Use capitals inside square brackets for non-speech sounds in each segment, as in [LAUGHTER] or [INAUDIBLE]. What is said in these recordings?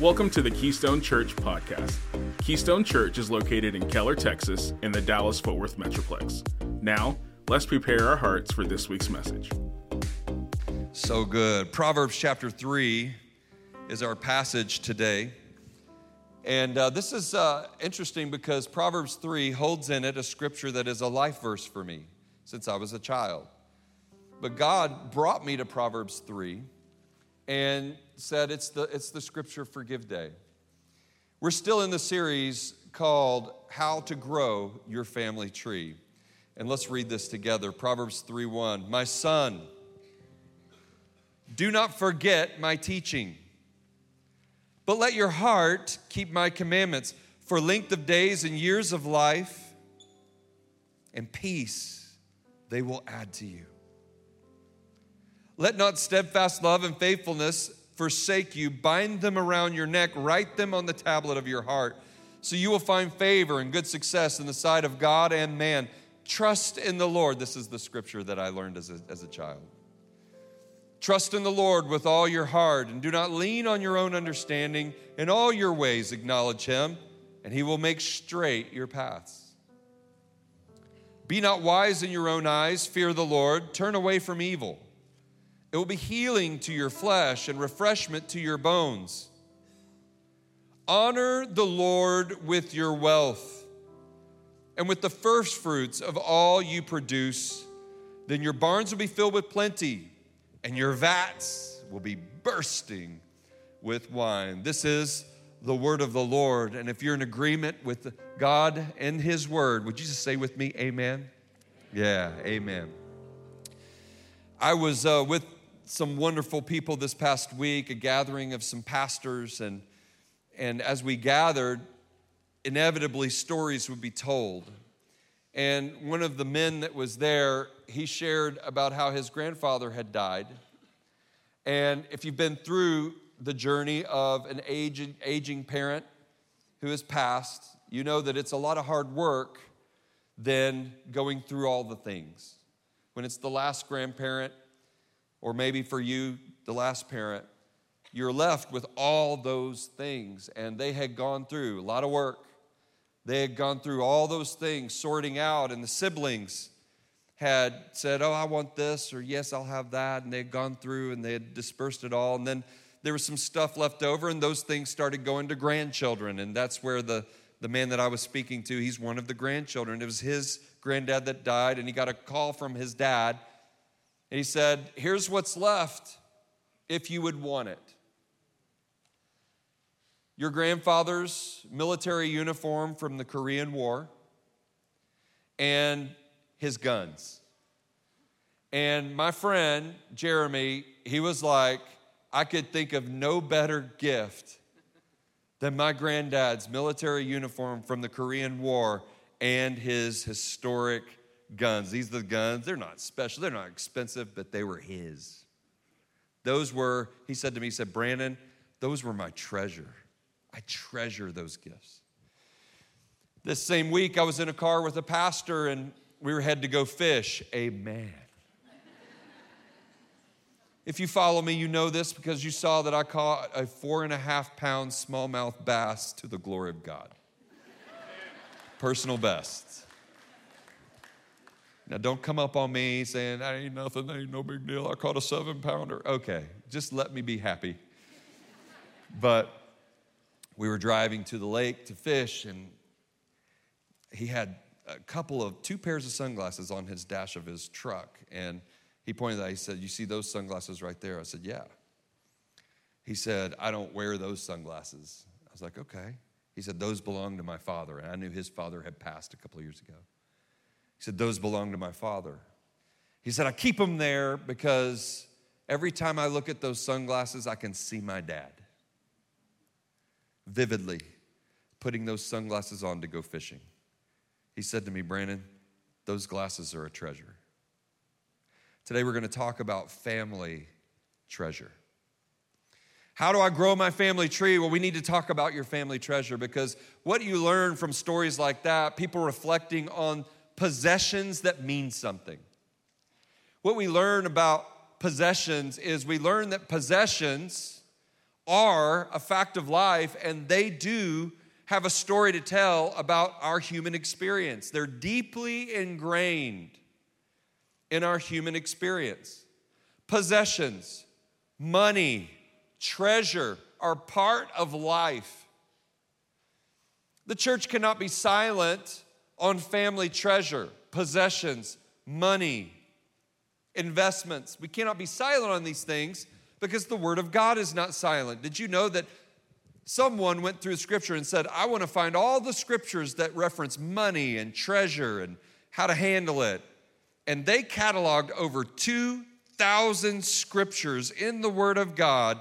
Welcome to the Keystone Church podcast. Keystone Church is located in Keller, Texas, in the Dallas Fort Worth Metroplex. Now, let's prepare our hearts for this week's message. So good. Proverbs chapter 3 is our passage today. And uh, this is uh, interesting because Proverbs 3 holds in it a scripture that is a life verse for me since I was a child. But God brought me to Proverbs 3 and said it's the, it's the scripture forgive day. We're still in the series called How to Grow Your Family Tree. And let's read this together. Proverbs 3:1. My son, do not forget my teaching, but let your heart keep my commandments for length of days and years of life and peace they will add to you. Let not steadfast love and faithfulness forsake you. Bind them around your neck, write them on the tablet of your heart, so you will find favor and good success in the sight of God and man. Trust in the Lord. This is the scripture that I learned as a, as a child. Trust in the Lord with all your heart and do not lean on your own understanding. In all your ways, acknowledge Him, and He will make straight your paths. Be not wise in your own eyes, fear the Lord, turn away from evil. It will be healing to your flesh and refreshment to your bones. Honor the Lord with your wealth and with the first fruits of all you produce. Then your barns will be filled with plenty, and your vats will be bursting with wine. This is the word of the Lord. And if you're in agreement with God and His word, would you just say with me, Amen? Yeah, Amen. I was uh, with some wonderful people this past week, a gathering of some pastors, and, and as we gathered, inevitably stories would be told. And one of the men that was there, he shared about how his grandfather had died. And if you've been through the journey of an aging, aging parent who has passed, you know that it's a lot of hard work than going through all the things. When it's the last grandparent, or maybe for you, the last parent, you're left with all those things. And they had gone through a lot of work. They had gone through all those things, sorting out, and the siblings had said, Oh, I want this, or yes, I'll have that. And they had gone through and they had dispersed it all. And then there was some stuff left over, and those things started going to grandchildren. And that's where the, the man that I was speaking to, he's one of the grandchildren. It was his granddad that died, and he got a call from his dad and he said, Here's what's left if you would want it. Your grandfather's military uniform from the Korean War and his guns. And my friend, Jeremy, he was like, I could think of no better gift than my granddad's military uniform from the Korean War and his historic guns. These are the guns. They're not special, they're not expensive, but they were his. Those were, he said to me, he said, Brandon, those were my treasure. I treasure those gifts. This same week, I was in a car with a pastor and we were headed to go fish. Amen. if you follow me, you know this because you saw that I caught a four and a half pound smallmouth bass to the glory of God. Personal best. Now, don't come up on me saying, I ain't nothing, that ain't no big deal. I caught a seven pounder. Okay, just let me be happy. But we were driving to the lake to fish, and he had a couple of two pairs of sunglasses on his dash of his truck. And he pointed out, he said, You see those sunglasses right there? I said, Yeah. He said, I don't wear those sunglasses. I was like, Okay. He said, Those belong to my father. And I knew his father had passed a couple of years ago. He said, Those belong to my father. He said, I keep them there because every time I look at those sunglasses, I can see my dad vividly putting those sunglasses on to go fishing. He said to me, Brandon, those glasses are a treasure. Today we're going to talk about family treasure. How do I grow my family tree? Well, we need to talk about your family treasure because what you learn from stories like that, people reflecting on possessions that mean something. What we learn about possessions is we learn that possessions are a fact of life and they do have a story to tell about our human experience. They're deeply ingrained in our human experience. Possessions, money, treasure are part of life. The church cannot be silent on family treasure, possessions, money, investments. We cannot be silent on these things because the Word of God is not silent. Did you know that someone went through Scripture and said, I want to find all the Scriptures that reference money and treasure and how to handle it? And they cataloged over 2,000 Scriptures in the Word of God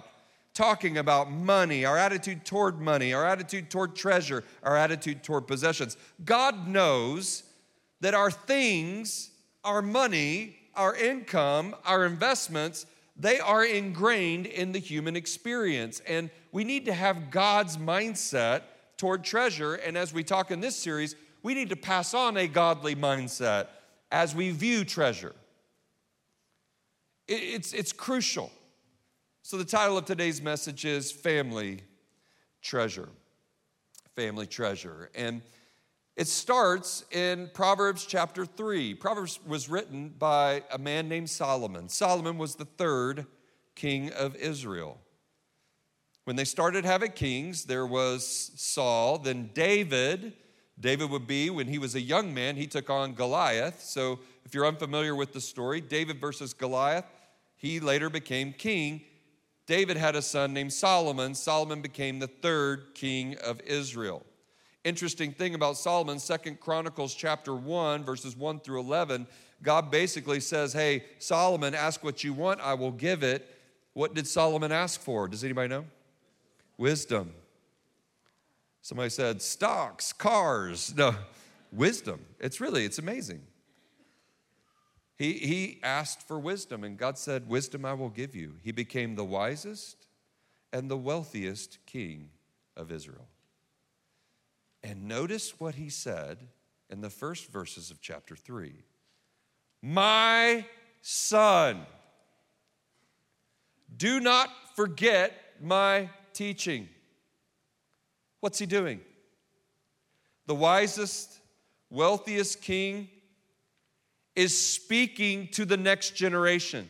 talking about money, our attitude toward money, our attitude toward treasure, our attitude toward possessions. God knows that our things, our money, our income, our investments, they are ingrained in the human experience. And we need to have God's mindset toward treasure. And as we talk in this series, we need to pass on a godly mindset as we view treasure. It's, it's crucial. So, the title of today's message is Family Treasure. Family Treasure. And it starts in Proverbs chapter 3. Proverbs was written by a man named Solomon. Solomon was the third king of Israel. When they started having kings, there was Saul, then David. David would be, when he was a young man, he took on Goliath. So if you're unfamiliar with the story, David versus Goliath, he later became king. David had a son named Solomon. Solomon became the third king of Israel interesting thing about Solomon, Second Chronicles chapter 1, verses 1 through 11, God basically says, Hey, Solomon, ask what you want, I will give it. What did Solomon ask for? Does anybody know? Wisdom. Somebody said, stocks, cars. No, [LAUGHS] wisdom. It's really, it's amazing. He, he asked for wisdom, and God said, Wisdom I will give you. He became the wisest and the wealthiest king of Israel. And notice what he said in the first verses of chapter 3 My son, do not forget my teaching. What's he doing? The wisest, wealthiest king is speaking to the next generation.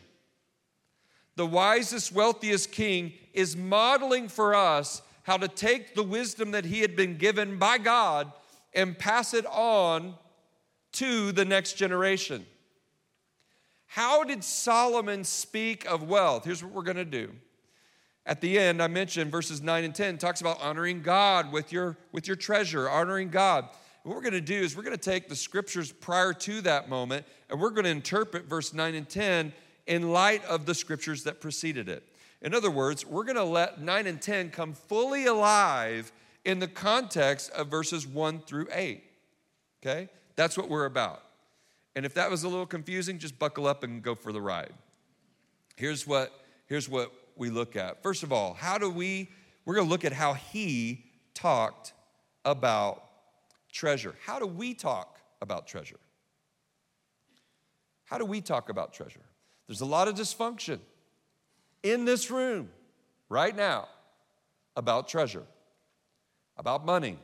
The wisest, wealthiest king is modeling for us how to take the wisdom that he had been given by God and pass it on to the next generation. How did Solomon speak of wealth? Here's what we're going to do. At the end, I mentioned verses 9 and 10 talks about honoring God with your, with your treasure, honoring God. What we're going to do is we're going to take the scriptures prior to that moment and we're going to interpret verse 9 and 10 in light of the scriptures that preceded it. In other words, we're going to let 9 and 10 come fully alive in the context of verses 1 through 8. Okay? That's what we're about. And if that was a little confusing, just buckle up and go for the ride. Here's what, here's what we look at. First of all, how do we, we're going to look at how he talked about treasure. How do we talk about treasure? How do we talk about treasure? There's a lot of dysfunction in this room right now about treasure, about money,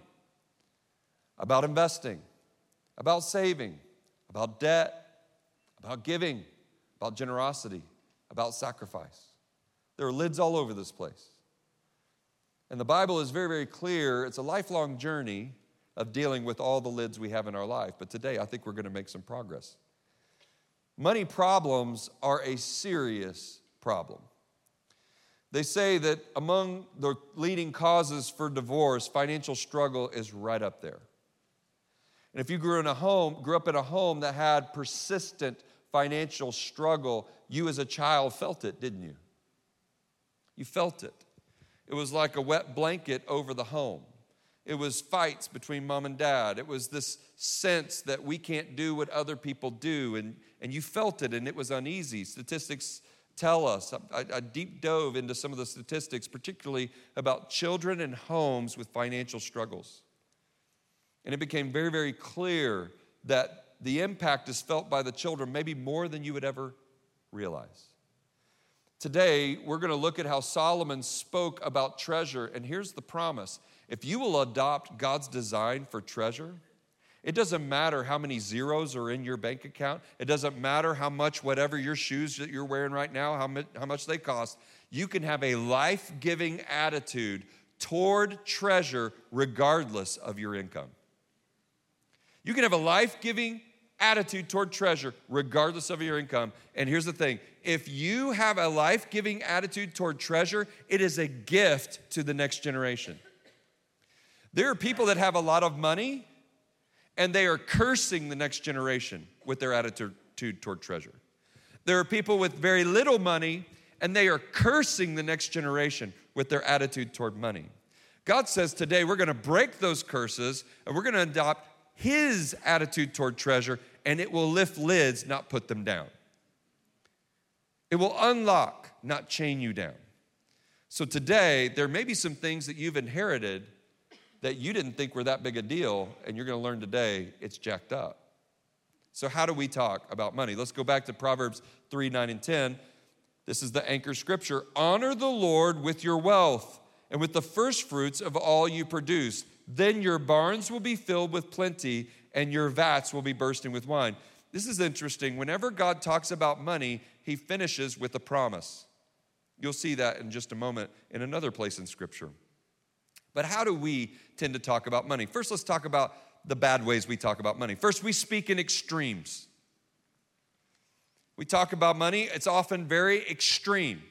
about investing, about saving, about debt, about giving, about generosity, about sacrifice. There are lids all over this place. And the Bible is very, very clear. It's a lifelong journey of dealing with all the lids we have in our life. But today, I think we're going to make some progress. Money problems are a serious problem. They say that among the leading causes for divorce, financial struggle is right up there. And if you grew in a home, grew up in a home that had persistent financial struggle, you as a child felt it, didn't you? You felt it. It was like a wet blanket over the home. It was fights between mom and dad. It was this sense that we can't do what other people do, and, and you felt it, and it was uneasy. Statistics tell us. I, I, deep dove into some of the statistics, particularly about children and homes with financial struggles. And it became very, very clear that the impact is felt by the children maybe more than you would ever realize. Today, we're going to look at how Solomon spoke about treasure. And here's the promise if you will adopt God's design for treasure, it doesn't matter how many zeros are in your bank account. It doesn't matter how much, whatever your shoes that you're wearing right now, how much, they cost. You can have a life giving attitude toward treasure regardless of your income. You can have a life giving attitude toward treasure regardless of your income. And here's the thing if you have a life giving attitude toward treasure, it is a gift to the next generation. There are people that have a lot of money and they are cursing the next generation with their attitude toward treasure. There are people with very little money and they are cursing the next generation with their attitude toward money. God says today we're going to break those curses and we're going to adopt His attitude toward treasure, and it will lift lids, not put them down. It will unlock, not chain you down. So today, there may be some things that you've inherited that you didn't think were that big a deal, and you're going to learn today it's jacked up. So, how do we talk about money? Let's go back to Proverbs 3 9 and 10. This is the anchor scripture Honor the Lord with your wealth and with the first fruits of all you produce. Then your barns will be filled with plenty, and your vats will be bursting with wine. This is interesting. Whenever God talks about money, he finishes with a promise. You'll see that in just a moment in another place in Scripture. But how do we tend to talk about money? First, let's talk about the bad ways we talk about money. First, we speak in extremes. We talk about money, it's often very extreme.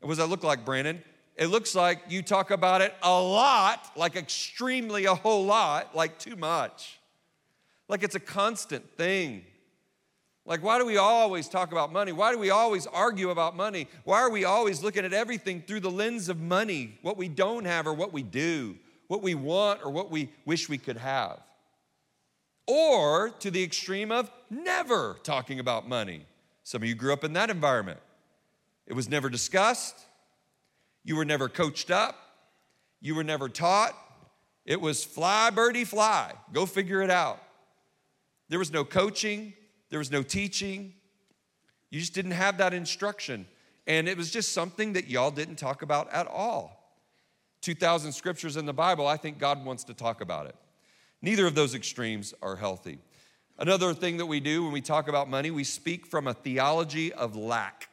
And what does that look like, Brandon? It looks like you talk about it a lot, like extremely a whole lot, like too much. Like it's a constant thing. Like, why do we always talk about money? Why do we always argue about money? Why are we always looking at everything through the lens of money? What we don't have or what we do, what we want or what we wish we could have. Or to the extreme of never talking about money. Some of you grew up in that environment. It was never discussed, you were never coached up, you were never taught. It was fly, birdie, fly. Go figure it out. There was no coaching, there was no teaching. You just didn't have that instruction. And it was just something that y'all didn't talk about at all. 2,000 scriptures in the Bible, I think God wants to talk about it. Neither of those extremes are healthy. Another thing that we do when we talk about money, we speak from a theology of lack.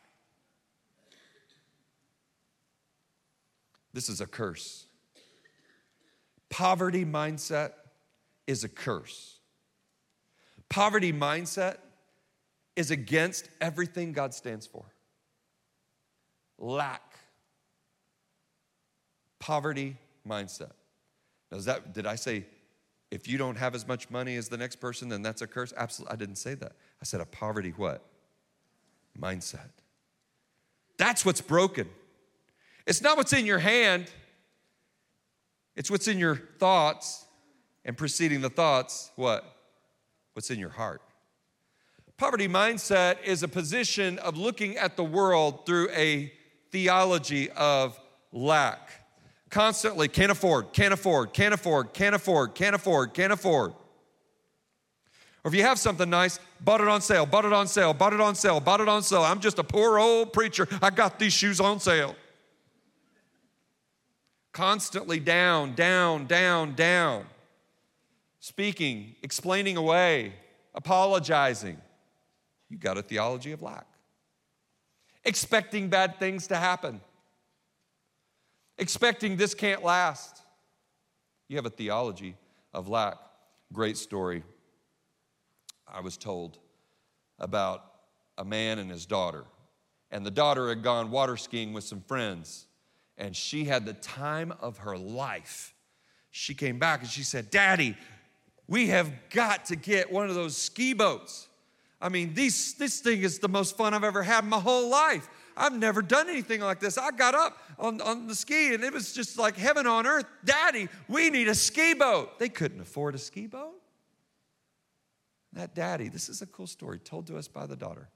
This is a curse. Poverty mindset is a curse. Poverty mindset is against everything God stands for. Lack. Poverty mindset. Now, is that, did I say if you don't have as much money as the next person, then that's a curse? Absolutely, I didn't say that. I said a poverty what? Mindset. That's what's broken. It's not what's in your hand, it's what's in your thoughts, and preceding the thoughts, what? What's in your heart. Poverty mindset is a position of looking at the world through a theology of lack. Constantly can't afford, can't afford, can't afford, can't afford, can't afford, can't afford. Or if you have something nice, bought it on sale, bought it on sale, bought it on sale, bought it on sale. I'm just a poor old preacher. I got these shoes on sale. Constantly down, down, down, down. Speaking, explaining away, apologizing. You got a theology of lack. Expecting bad things to happen. Expecting this can't last. You have a theology of lack. Great story. I was told about a man and his daughter. And the daughter had gone water skiing with some friends, and she had the time of her life. She came back and she said, Daddy, we have got to get one of those ski boats. I mean, these, this thing is the most fun I've ever had in my whole life. I've never done anything like this. I got up on, on the ski and it was just like heaven on earth. Daddy, we need a ski boat. They couldn't afford a ski boat. That daddy, this is a cool story told to us by the daughter.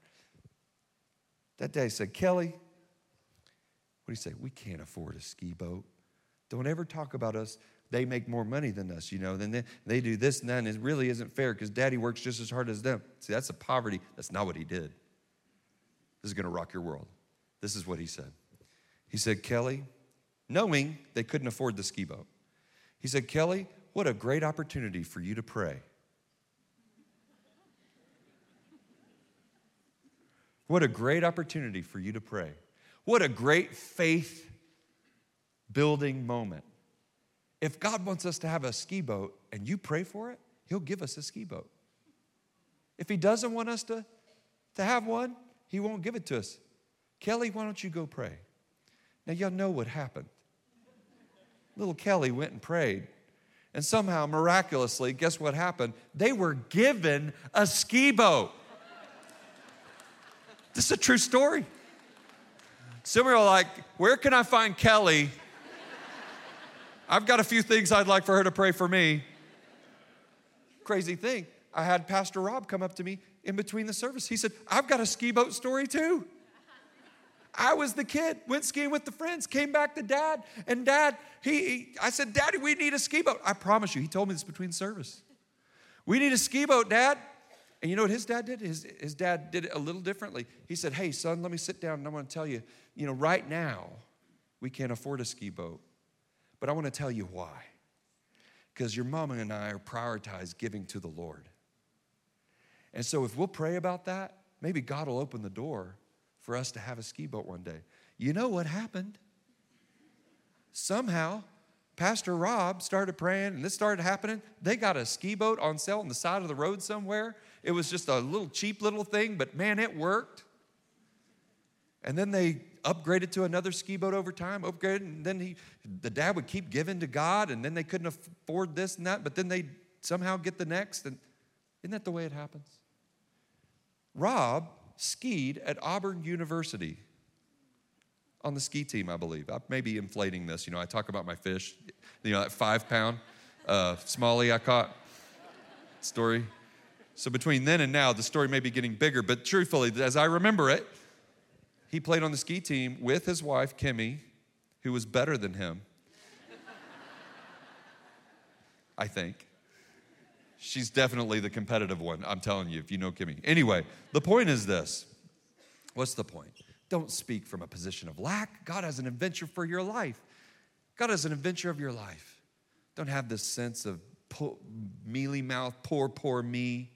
That daddy said, Kelly, what do you say? We can't afford a ski boat. Don't ever talk about us they make more money than us, you know, then they, they do this and that, and it really isn't fair because daddy works just as hard as them. See, that's a poverty. That's not what he did. This is going to rock your world. This is what he said. He said, Kelly, knowing they couldn't afford the ski boat, he said, Kelly, what a great opportunity for you to pray. What a great opportunity for you to pray. What a great faith building moment. If God wants us to have a ski boat and you pray for it, He'll give us a ski boat. If He doesn't want us to, to have one, He won't give it to us. Kelly, why don't you go pray? Now, y'all know what happened. Little Kelly went and prayed. And somehow, miraculously, guess what happened? They were given a ski boat. This is a true story. Some are like, where can I find Kelly? I've got a few things I'd like for her to pray for me. Crazy thing. I had Pastor Rob come up to me in between the service. He said, I've got a ski boat story too. I was the kid, went skiing with the friends, came back to dad, and dad, he, he, I said, Daddy, we need a ski boat. I promise you, he told me this between service. We need a ski boat, Dad. And you know what his dad did? His, his dad did it a little differently. He said, Hey, son, let me sit down and I'm gonna tell you, you know, right now, we can't afford a ski boat. But I want to tell you why. Because your mama and I are prioritized giving to the Lord. And so if we'll pray about that, maybe God will open the door for us to have a ski boat one day. You know what happened? Somehow, Pastor Rob started praying and this started happening. They got a ski boat on sale on the side of the road somewhere it was just a little cheap little thing, but man, it worked. And then they upgraded to another ski boat over time, upgraded, and then he, the dad would keep giving to God, and then they couldn't afford this and that, but then they somehow get the next. And isn't that the way it happens? Rob skied at Auburn University on the ski team, I believe. I may be inflating this. You know, I talk about my fish, you know, that five pound uh, smallie I caught story. So between then and now, the story may be getting bigger, but truthfully, as I remember it, he played on the ski team with his wife, Kimmy, who was better than him. I think. She's definitely the competitive one, I'm telling you, if you know Kimmy. Anyway, the point is this. What's the point? Don't speak from a position of lack. God has an adventure for your life. God has an adventure of your life. Don't have this sense of mealy mouth, poor, poor me.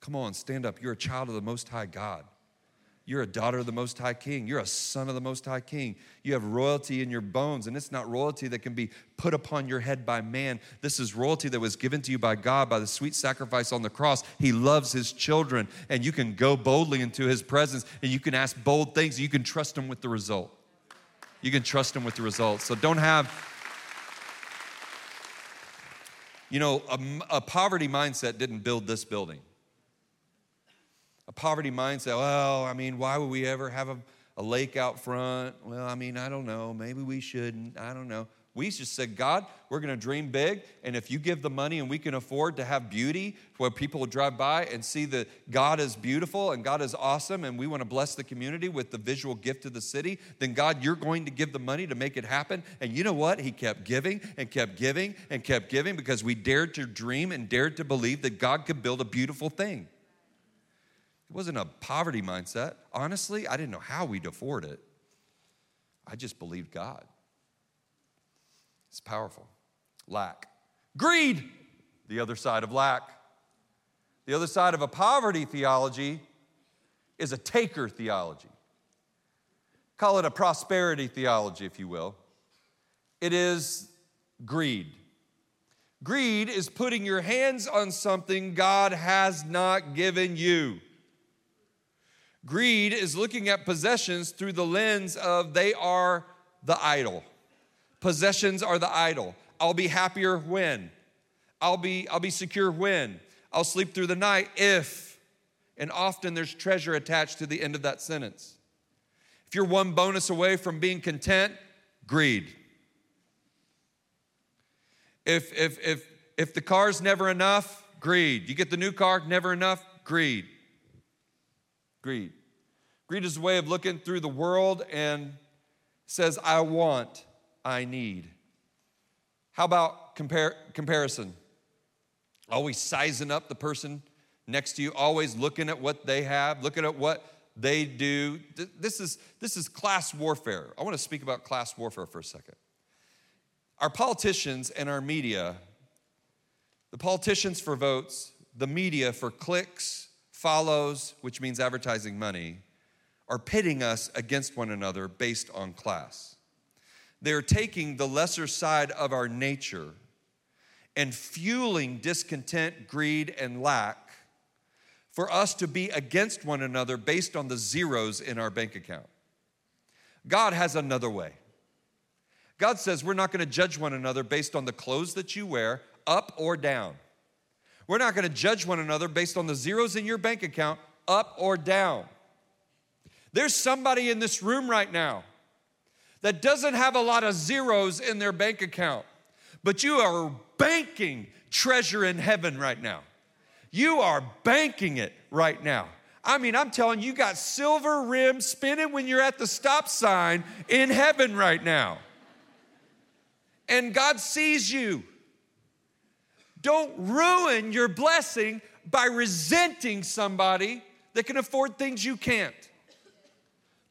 Come on, stand up. You're a child of the Most High God. You're a daughter of the Most High King. You're a son of the Most High King. You have royalty in your bones, and it's not royalty that can be put upon your head by man. This is royalty that was given to you by God by the sweet sacrifice on the cross. He loves His children, and you can go boldly into His presence, and you can ask bold things, you can trust Him with the result. You can trust Him with the result. So don't have you know, a, a poverty mindset didn't build this building poverty mindset. Well, I mean, why would we ever have a, a lake out front? Well, I mean, I don't know. Maybe we shouldn't. I don't know. We just said, God, we're going to dream big. And if you give the money and we can afford to have beauty where people will drive by and see that God is beautiful and God is awesome and we want to bless the community with the visual gift of the city, then God, you're going to give the money to make it happen. And you know what? He kept giving and kept giving and kept giving because we dared to dream and dared to believe that God could build a beautiful thing. It wasn't a poverty mindset. Honestly, I didn't know how we'd afford it. I just believed God. It's powerful. Lack. Greed, the other side of lack. The other side of a poverty theology is a taker theology. Call it a prosperity theology, if you will. It is greed. Greed is putting your hands on something God has not given you. Greed is looking at possessions through the lens of they are the idol. Possessions are the idol. I'll be happier when. I'll be, I'll be secure when. I'll sleep through the night if. And often there's treasure attached to the end of that sentence. If you're one bonus away from being content, greed. If, if, if, if the car's never enough, greed. You get the new car, never enough, greed. Greed. Greed is a way of looking through the world and says, I want, I need. How about compar- comparison? Always sizing up the person next to you, always looking at what they have, looking at what they do. This is, this is class warfare. I want to speak about class warfare for a second. Our politicians and our media, the politicians for votes, the media for clicks, follows, which means advertising money, are pitting us against one another based on class. They're taking the lesser side of our nature and fueling discontent, greed, and lack for us to be against one another based on the zeros in our bank account. God has another way. God says we're not going to judge one another based on the clothes that you wear, up or down. We're not going to judge one another based on the zeros in your bank account, up or down. There's somebody in this room right now that doesn't have a lot of zeros in their bank account, but you are banking treasure in heaven right now. You are banking it right now. I mean, I'm telling you, you got silver rims spinning when you're at the stop sign in heaven right now. And God sees you. Don't ruin your blessing by resenting somebody that can afford things you can't.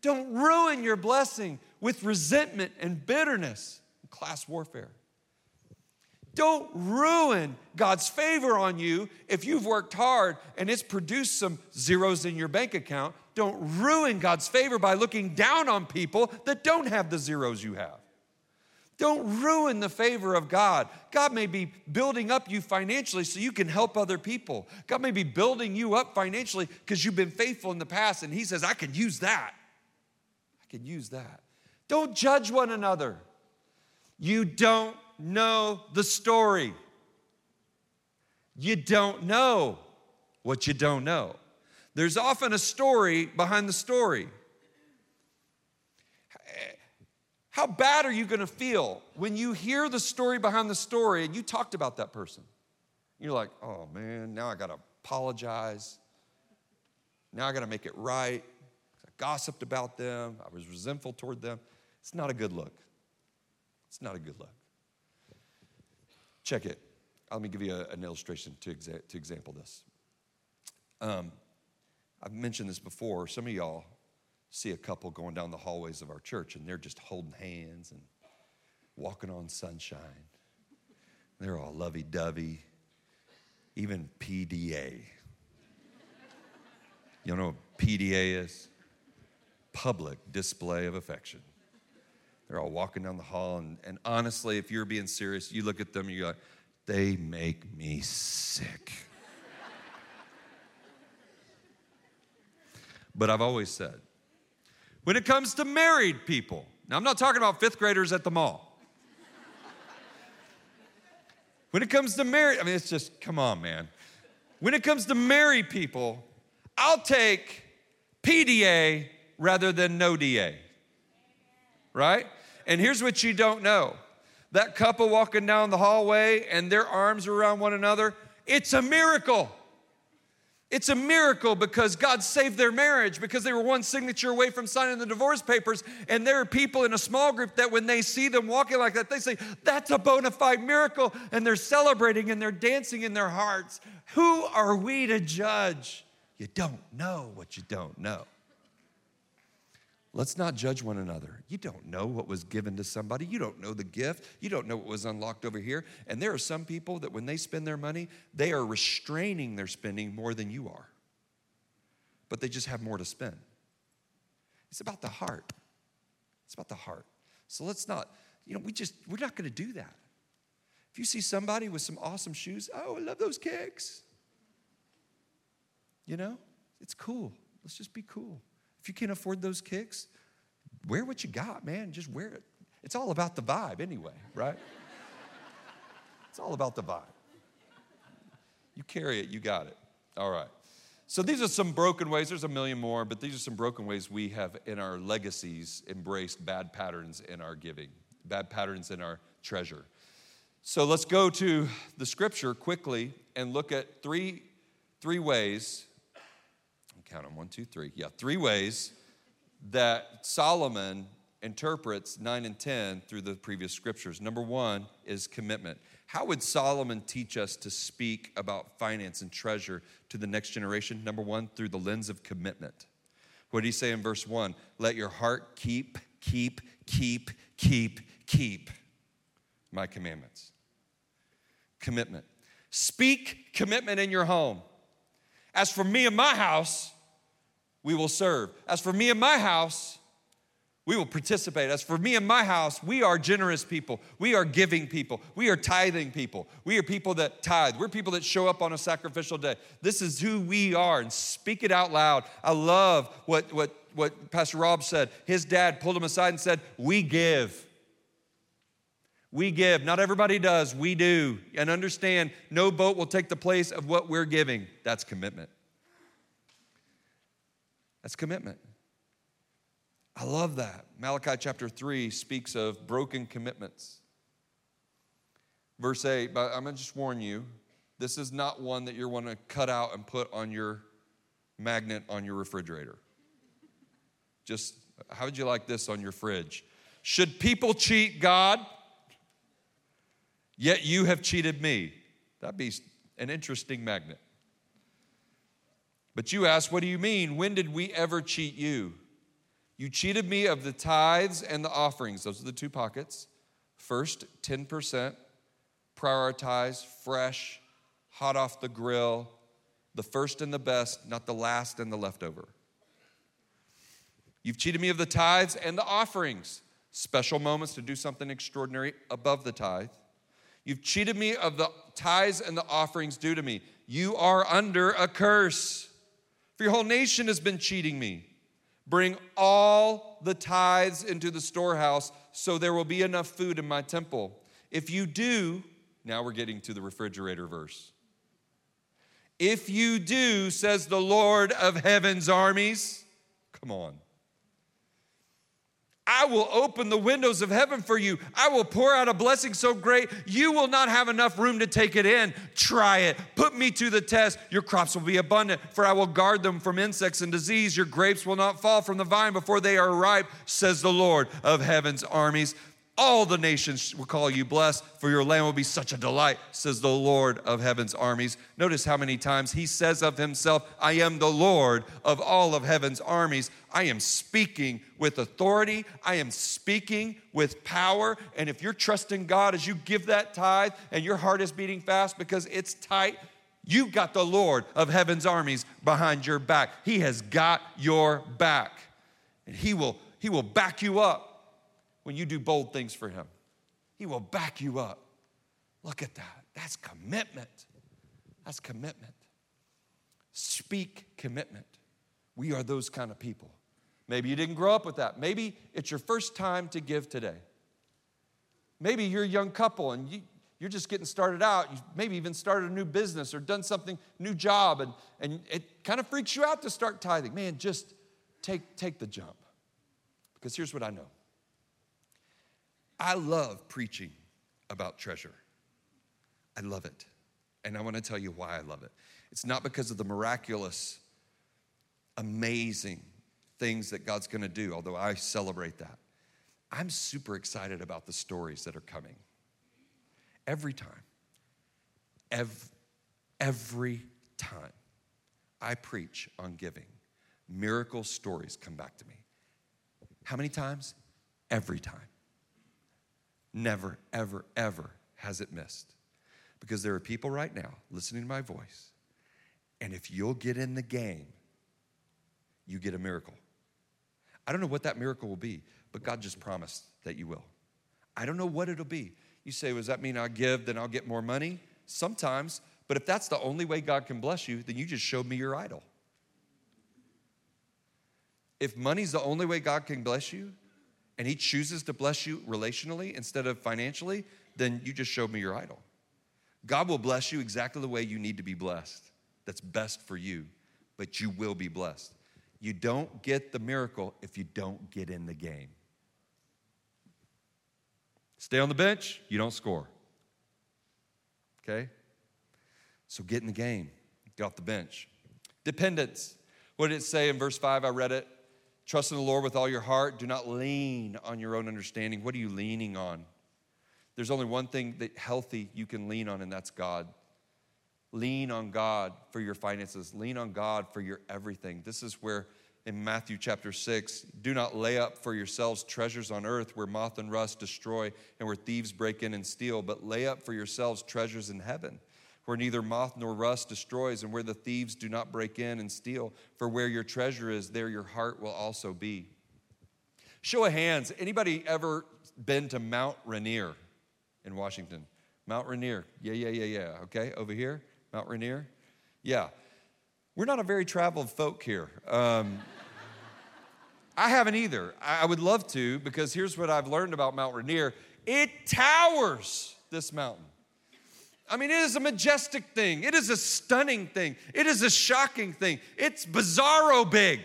Don't ruin your blessing with resentment and bitterness and class warfare. Don't ruin God's favor on you if you've worked hard and it's produced some zeros in your bank account. Don't ruin God's favor by looking down on people that don't have the zeros you have. Don't ruin the favor of God. God may be building up you financially so you can help other people. God may be building you up financially because you've been faithful in the past, and He says, I can use that. I can use that. Don't judge one another. You don't know the story. You don't know what you don't know. There's often a story behind the story. How bad are you going to feel when you hear the story behind the story and you talked about that person? You're like, oh man, now I got to apologize. Now I got to make it right. I gossiped about them. I was resentful toward them. It's not a good look. It's not a good look. Check it. Let me give you a, an illustration to, exa- to example this. Um, I've mentioned this before. Some of y'all see a couple going down the hallways of our church and they're just holding hands and walking on sunshine. They're all lovey dovey, even PDA. You know what PDA is? Public display of affection. They're all walking down the hall, and, and honestly, if you're being serious, you look at them and you're like, they make me sick. but I've always said, when it comes to married people, now I'm not talking about fifth graders at the mall. when it comes to married, I mean, it's just, come on, man. When it comes to married people, I'll take PDA rather than no DA. Right? And here's what you don't know that couple walking down the hallway and their arms around one another, it's a miracle. It's a miracle because God saved their marriage because they were one signature away from signing the divorce papers. And there are people in a small group that when they see them walking like that, they say, That's a bona fide miracle. And they're celebrating and they're dancing in their hearts. Who are we to judge? You don't know what you don't know. Let's not judge one another. You don't know what was given to somebody. You don't know the gift. You don't know what was unlocked over here. And there are some people that when they spend their money, they are restraining their spending more than you are. But they just have more to spend. It's about the heart. It's about the heart. So let's not, you know, we just, we're not going to do that. If you see somebody with some awesome shoes, oh, I love those kicks. You know, it's cool. Let's just be cool. If you can't afford those kicks, wear what you got, man. Just wear it. It's all about the vibe anyway, right? [LAUGHS] it's all about the vibe. You carry it, you got it. All right. So these are some broken ways. There's a million more, but these are some broken ways we have in our legacies embraced bad patterns in our giving, bad patterns in our treasure. So let's go to the scripture quickly and look at three, three ways count them one, two, three. Yeah, three ways that Solomon interprets 9 and 10 through the previous scriptures. Number one is commitment. How would Solomon teach us to speak about finance and treasure to the next generation? Number one, through the lens of commitment. What did he say in verse 1? Let your heart keep, keep, keep, keep, keep my commandments. Commitment. Speak commitment in your home. As for me and my house, we will serve. As for me and my house, we will participate. As for me and my house, we are generous people. We are giving people. We are tithing people. We are people that tithe. We're people that show up on a sacrificial day. This is who we are, and speak it out loud. I love what, what, what Pastor Rob said. His dad pulled him aside and said, We give. We give. Not everybody does. We do. And understand, no boat will take the place of what we're giving. That's commitment. That's commitment. I love that. Malachi chapter 3 speaks of broken commitments. Verse 8, but I'm going to just warn you this is not one that you're going to cut out and put on your magnet on your refrigerator. Just, how would you like this on your fridge? Should people cheat God? Yet you have cheated me. That'd be an interesting magnet. But you ask, what do you mean? When did we ever cheat you? You cheated me of the tithes and the offerings. Those are the two pockets. First, 10%, prioritize, fresh, hot off the grill, the first and the best, not the last and the leftover. You've cheated me of the tithes and the offerings, special moments to do something extraordinary above the tithe. You've cheated me of the tithes and the offerings due to me. You are under a curse. Your whole nation has been cheating me. Bring all the tithes into the storehouse so there will be enough food in my temple. If you do, now we're getting to the refrigerator verse. If you do, says the Lord of heaven's armies, come on. I will open the windows of heaven for you. I will pour out a blessing so great you will not have enough room to take it in. Try it. Put me to the test. Your crops will be abundant, for I will guard them from insects and disease. Your grapes will not fall from the vine before they are ripe, says the Lord of heaven's armies. All the nations will call you blessed, for your land will be such a delight, says the Lord of heaven's armies. Notice how many times he says of himself, I am the Lord of all of heaven's armies. I am speaking with authority, I am speaking with power. And if you're trusting God as you give that tithe and your heart is beating fast because it's tight, you've got the Lord of heaven's armies behind your back. He has got your back, and he will, he will back you up when you do bold things for Him. He will back you up. Look at that. That's commitment. That's commitment. Speak commitment. We are those kind of people. Maybe you didn't grow up with that. Maybe it's your first time to give today. Maybe you're a young couple and you, you're just getting started out. You maybe even started a new business or done something, new job, and, and it kind of freaks you out to start tithing. Man, just take, take the jump. Because here's what I know I love preaching about treasure. I love it. And I want to tell you why I love it. It's not because of the miraculous, amazing things that God's going to do, although I celebrate that. I'm super excited about the stories that are coming. Every time, every, every time I preach on giving, miracle stories come back to me. How many times? Every time. Never, ever, ever has it missed. Because there are people right now listening to my voice, and if you'll get in the game, you get a miracle. I don't know what that miracle will be, but God just promised that you will. I don't know what it'll be. You say, well, does that mean I give, then I'll get more money? Sometimes, but if that's the only way God can bless you, then you just showed me your idol. If money's the only way God can bless you, and he chooses to bless you relationally instead of financially, then you just showed me your idol. God will bless you exactly the way you need to be blessed. That's best for you, but you will be blessed. You don't get the miracle if you don't get in the game. Stay on the bench, you don't score. Okay? So get in the game, get off the bench. Dependence. What did it say in verse 5? I read it. Trust in the Lord with all your heart. Do not lean on your own understanding. What are you leaning on? There's only one thing that healthy you can lean on, and that's God. Lean on God for your finances. Lean on God for your everything. This is where in Matthew chapter 6 Do not lay up for yourselves treasures on earth where moth and rust destroy and where thieves break in and steal, but lay up for yourselves treasures in heaven where neither moth nor rust destroys and where the thieves do not break in and steal. For where your treasure is, there your heart will also be. Show of hands, anybody ever been to Mount Rainier in Washington? Mount Rainier. Yeah, yeah, yeah, yeah. Okay, over here, Mount Rainier. Yeah. We're not a very traveled folk here. Um, I haven't either. I would love to because here's what I've learned about Mount Rainier it towers this mountain. I mean, it is a majestic thing. It is a stunning thing. It is a shocking thing. It's bizarro big.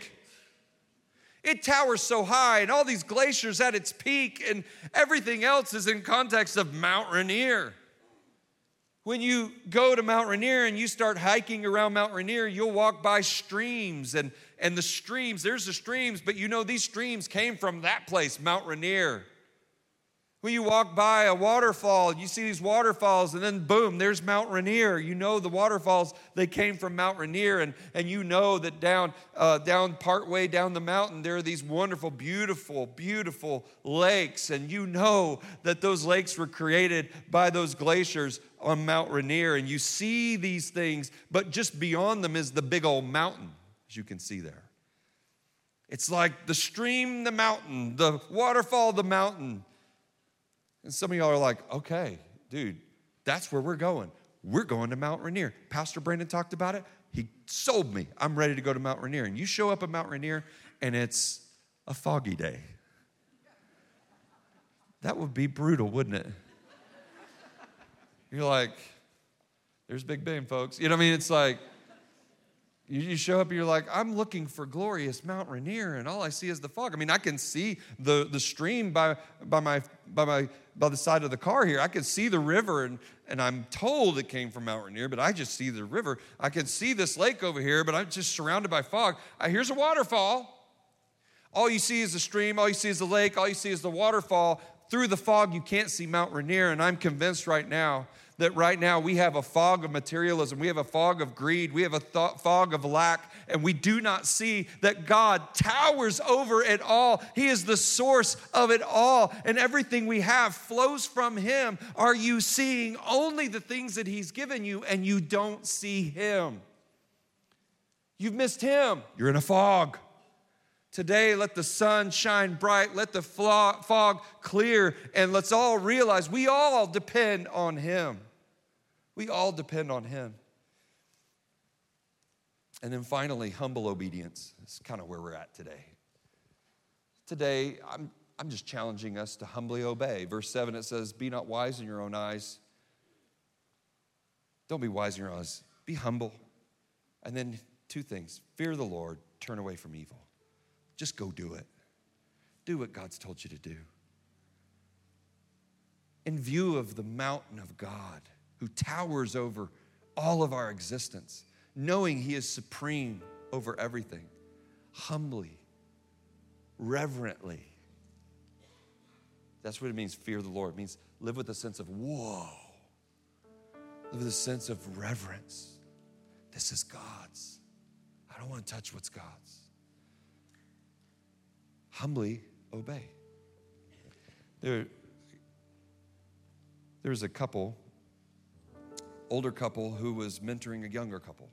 It towers so high, and all these glaciers at its peak, and everything else is in context of Mount Rainier. When you go to Mount Rainier and you start hiking around Mount Rainier, you'll walk by streams, and, and the streams, there's the streams, but you know these streams came from that place, Mount Rainier. When you walk by a waterfall, you see these waterfalls, and then boom, there's Mount Rainier. You know the waterfalls, they came from Mount Rainier, and, and you know that down, uh, down part way down the mountain, there are these wonderful, beautiful, beautiful lakes. And you know that those lakes were created by those glaciers on Mount Rainier. And you see these things, but just beyond them is the big old mountain, as you can see there. It's like the stream, the mountain, the waterfall, the mountain. And some of y'all are like, okay, dude, that's where we're going. We're going to Mount Rainier. Pastor Brandon talked about it. He sold me. I'm ready to go to Mount Rainier. And you show up at Mount Rainier and it's a foggy day. That would be brutal, wouldn't it? You're like, there's Big Ben, folks. You know what I mean? It's like, you, show up you're like, I'm looking for glorious Mount Rainier, and all I see is the fog. I mean, I can see the, the stream by, by, my, by, my, by the side of the car here. I can see the river, and, and I'm told it came from Mount Rainier, but I just see the river. I can see this lake over here, but I'm just surrounded by fog. I, here's a waterfall. All you see is the stream, all you see is the lake, all you see is the waterfall. Through the fog, you can't see Mount Rainier, and I'm convinced right now that right now we have a fog of materialism, we have a fog of greed, we have a th- fog of lack, and we do not see that God towers over it all. He is the source of it all, and everything we have flows from Him. Are you seeing only the things that He's given you and you don't see Him? You've missed Him, you're in a fog. Today, let the sun shine bright, let the fog clear, and let's all realize we all depend on Him. We all depend on Him. And then finally, humble obedience is kind of where we're at today. Today, I'm, I'm just challenging us to humbly obey. Verse 7, it says, Be not wise in your own eyes. Don't be wise in your eyes. Be humble. And then two things fear the Lord, turn away from evil. Just go do it. Do what God's told you to do. In view of the mountain of God, who towers over all of our existence, knowing He is supreme over everything, humbly, reverently. That's what it means, fear the Lord. It means live with a sense of, whoa, live with a sense of reverence. This is God's. I don't want to touch what's God's. Humbly obey. There, there was a couple older couple who was mentoring a younger couple.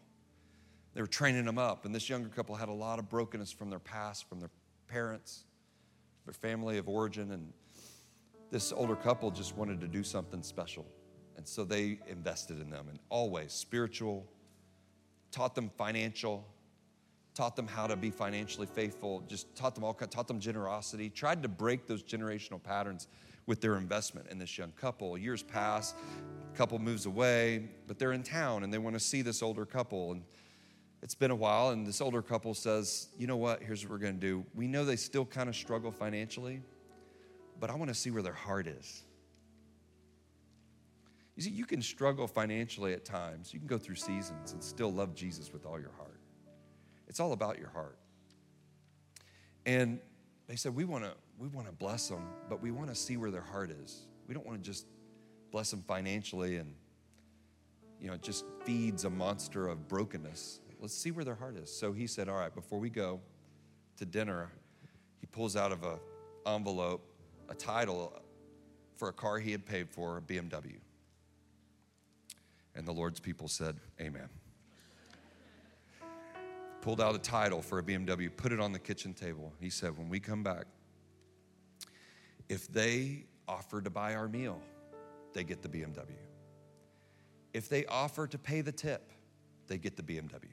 They were training them up, and this younger couple had a lot of brokenness from their past, from their parents, their family of origin, and this older couple just wanted to do something special. And so they invested in them, and always spiritual, taught them financial, taught them how to be financially faithful, just taught them all, taught them generosity, tried to break those generational patterns with their investment in this young couple. Years pass, couple moves away, but they're in town and they want to see this older couple. And it's been a while, and this older couple says, You know what? Here's what we're going to do. We know they still kind of struggle financially, but I want to see where their heart is. You see, you can struggle financially at times. You can go through seasons and still love Jesus with all your heart. It's all about your heart. And they said, We want to we want to bless them, but we want to see where their heart is. We don't want to just bless them financially and you know it just feeds a monster of brokenness let's see where their heart is so he said all right before we go to dinner, he pulls out of a envelope a title for a car he had paid for, a BMW. And the Lord's people said, Amen. Pulled out a title for a BMW, put it on the kitchen table. He said, When we come back, if they offer to buy our meal, they get the BMW. If they offer to pay the tip, they get the BMW.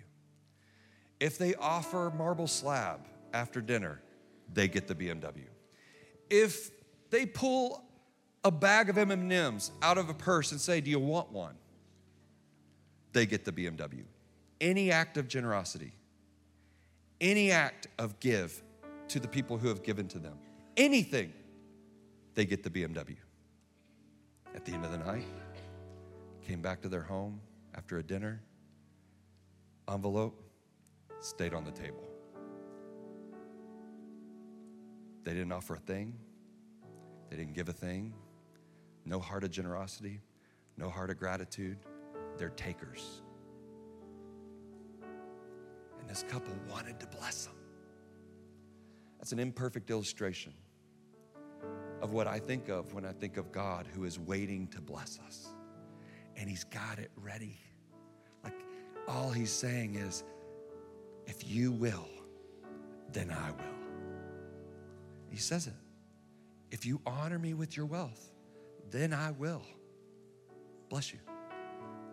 If they offer marble slab after dinner, they get the BMW. If they pull a bag of M&Ms out of a purse and say, "Do you want one?" They get the BMW. Any act of generosity, any act of give to the people who have given to them, anything, they get the BMW. At the end of the night, came back to their home after a dinner, envelope stayed on the table. They didn't offer a thing, they didn't give a thing. No heart of generosity, no heart of gratitude. They're takers. And this couple wanted to bless them. That's an imperfect illustration of what I think of when I think of God who is waiting to bless us. And He's got it ready. Like all He's saying is, if you will, then I will. He says it. If you honor me with your wealth, then I will. Bless you.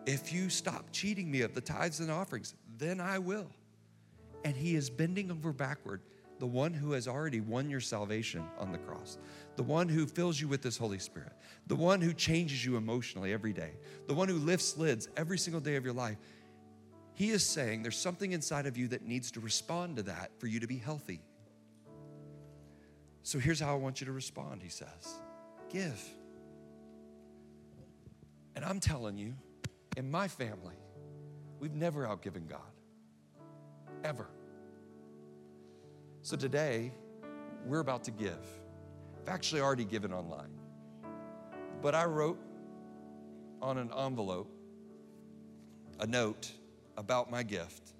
If you stop cheating me of the tithes and offerings, then I will. And he is bending over backward, the one who has already won your salvation on the cross, the one who fills you with this Holy Spirit, the one who changes you emotionally every day, the one who lifts lids every single day of your life. He is saying there's something inside of you that needs to respond to that for you to be healthy. So here's how I want you to respond, he says give. And I'm telling you, in my family, we've never outgiven God. Ever. So today, we're about to give. I've actually already given online. But I wrote on an envelope a note about my gift.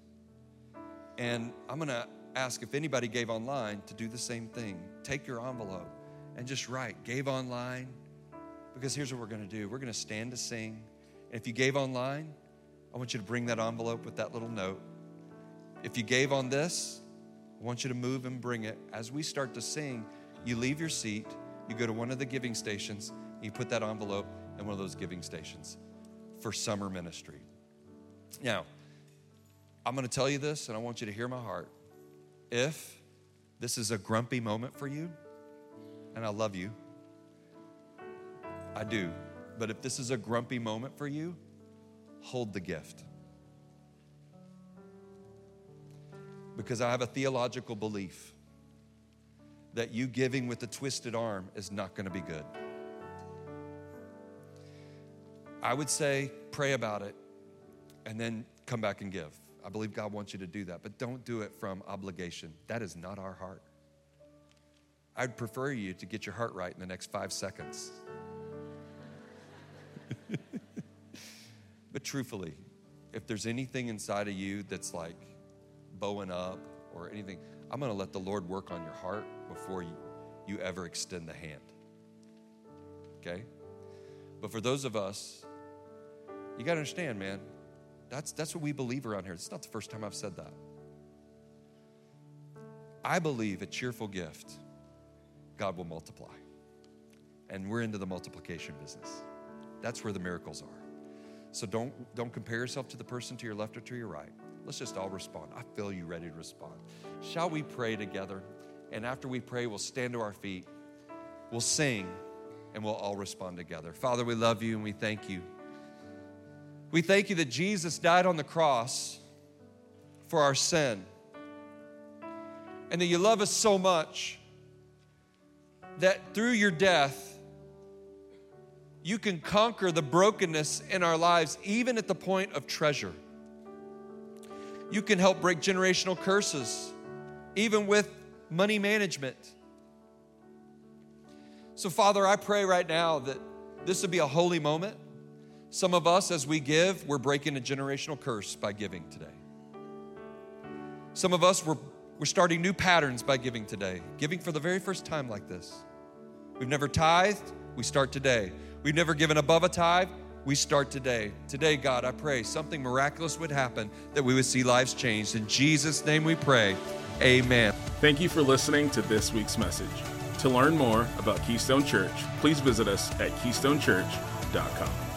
And I'm going to ask if anybody gave online to do the same thing. Take your envelope and just write, gave online. Because here's what we're going to do we're going to stand to sing. And if you gave online, I want you to bring that envelope with that little note. If you gave on this, I want you to move and bring it. As we start to sing, you leave your seat, you go to one of the giving stations, you put that envelope in one of those giving stations for summer ministry. Now, I'm going to tell you this, and I want you to hear my heart. If this is a grumpy moment for you, and I love you, I do. But if this is a grumpy moment for you, hold the gift. Because I have a theological belief that you giving with a twisted arm is not going to be good. I would say pray about it and then come back and give. I believe God wants you to do that, but don't do it from obligation. That is not our heart. I'd prefer you to get your heart right in the next five seconds. [LAUGHS] but truthfully, if there's anything inside of you that's like bowing up or anything, I'm going to let the Lord work on your heart before you, you ever extend the hand. Okay? But for those of us, you got to understand, man, that's, that's what we believe around here. It's not the first time I've said that. I believe a cheerful gift, God will multiply. And we're into the multiplication business. That's where the miracles are. So don't, don't compare yourself to the person to your left or to your right. Let's just all respond. I feel you ready to respond. Shall we pray together? And after we pray, we'll stand to our feet, we'll sing, and we'll all respond together. Father, we love you and we thank you. We thank you that Jesus died on the cross for our sin, and that you love us so much that through your death, you can conquer the brokenness in our lives, even at the point of treasure. You can help break generational curses, even with money management. So, Father, I pray right now that this would be a holy moment. Some of us, as we give, we're breaking a generational curse by giving today. Some of us, we're, We're starting new patterns by giving today, giving for the very first time like this. We've never tithed, we start today. We've never given above a tithe, we start today. Today, God, I pray something miraculous would happen that we would see lives changed. In Jesus' name we pray. Amen. Thank you for listening to this week's message. To learn more about Keystone Church, please visit us at keystonechurch.com.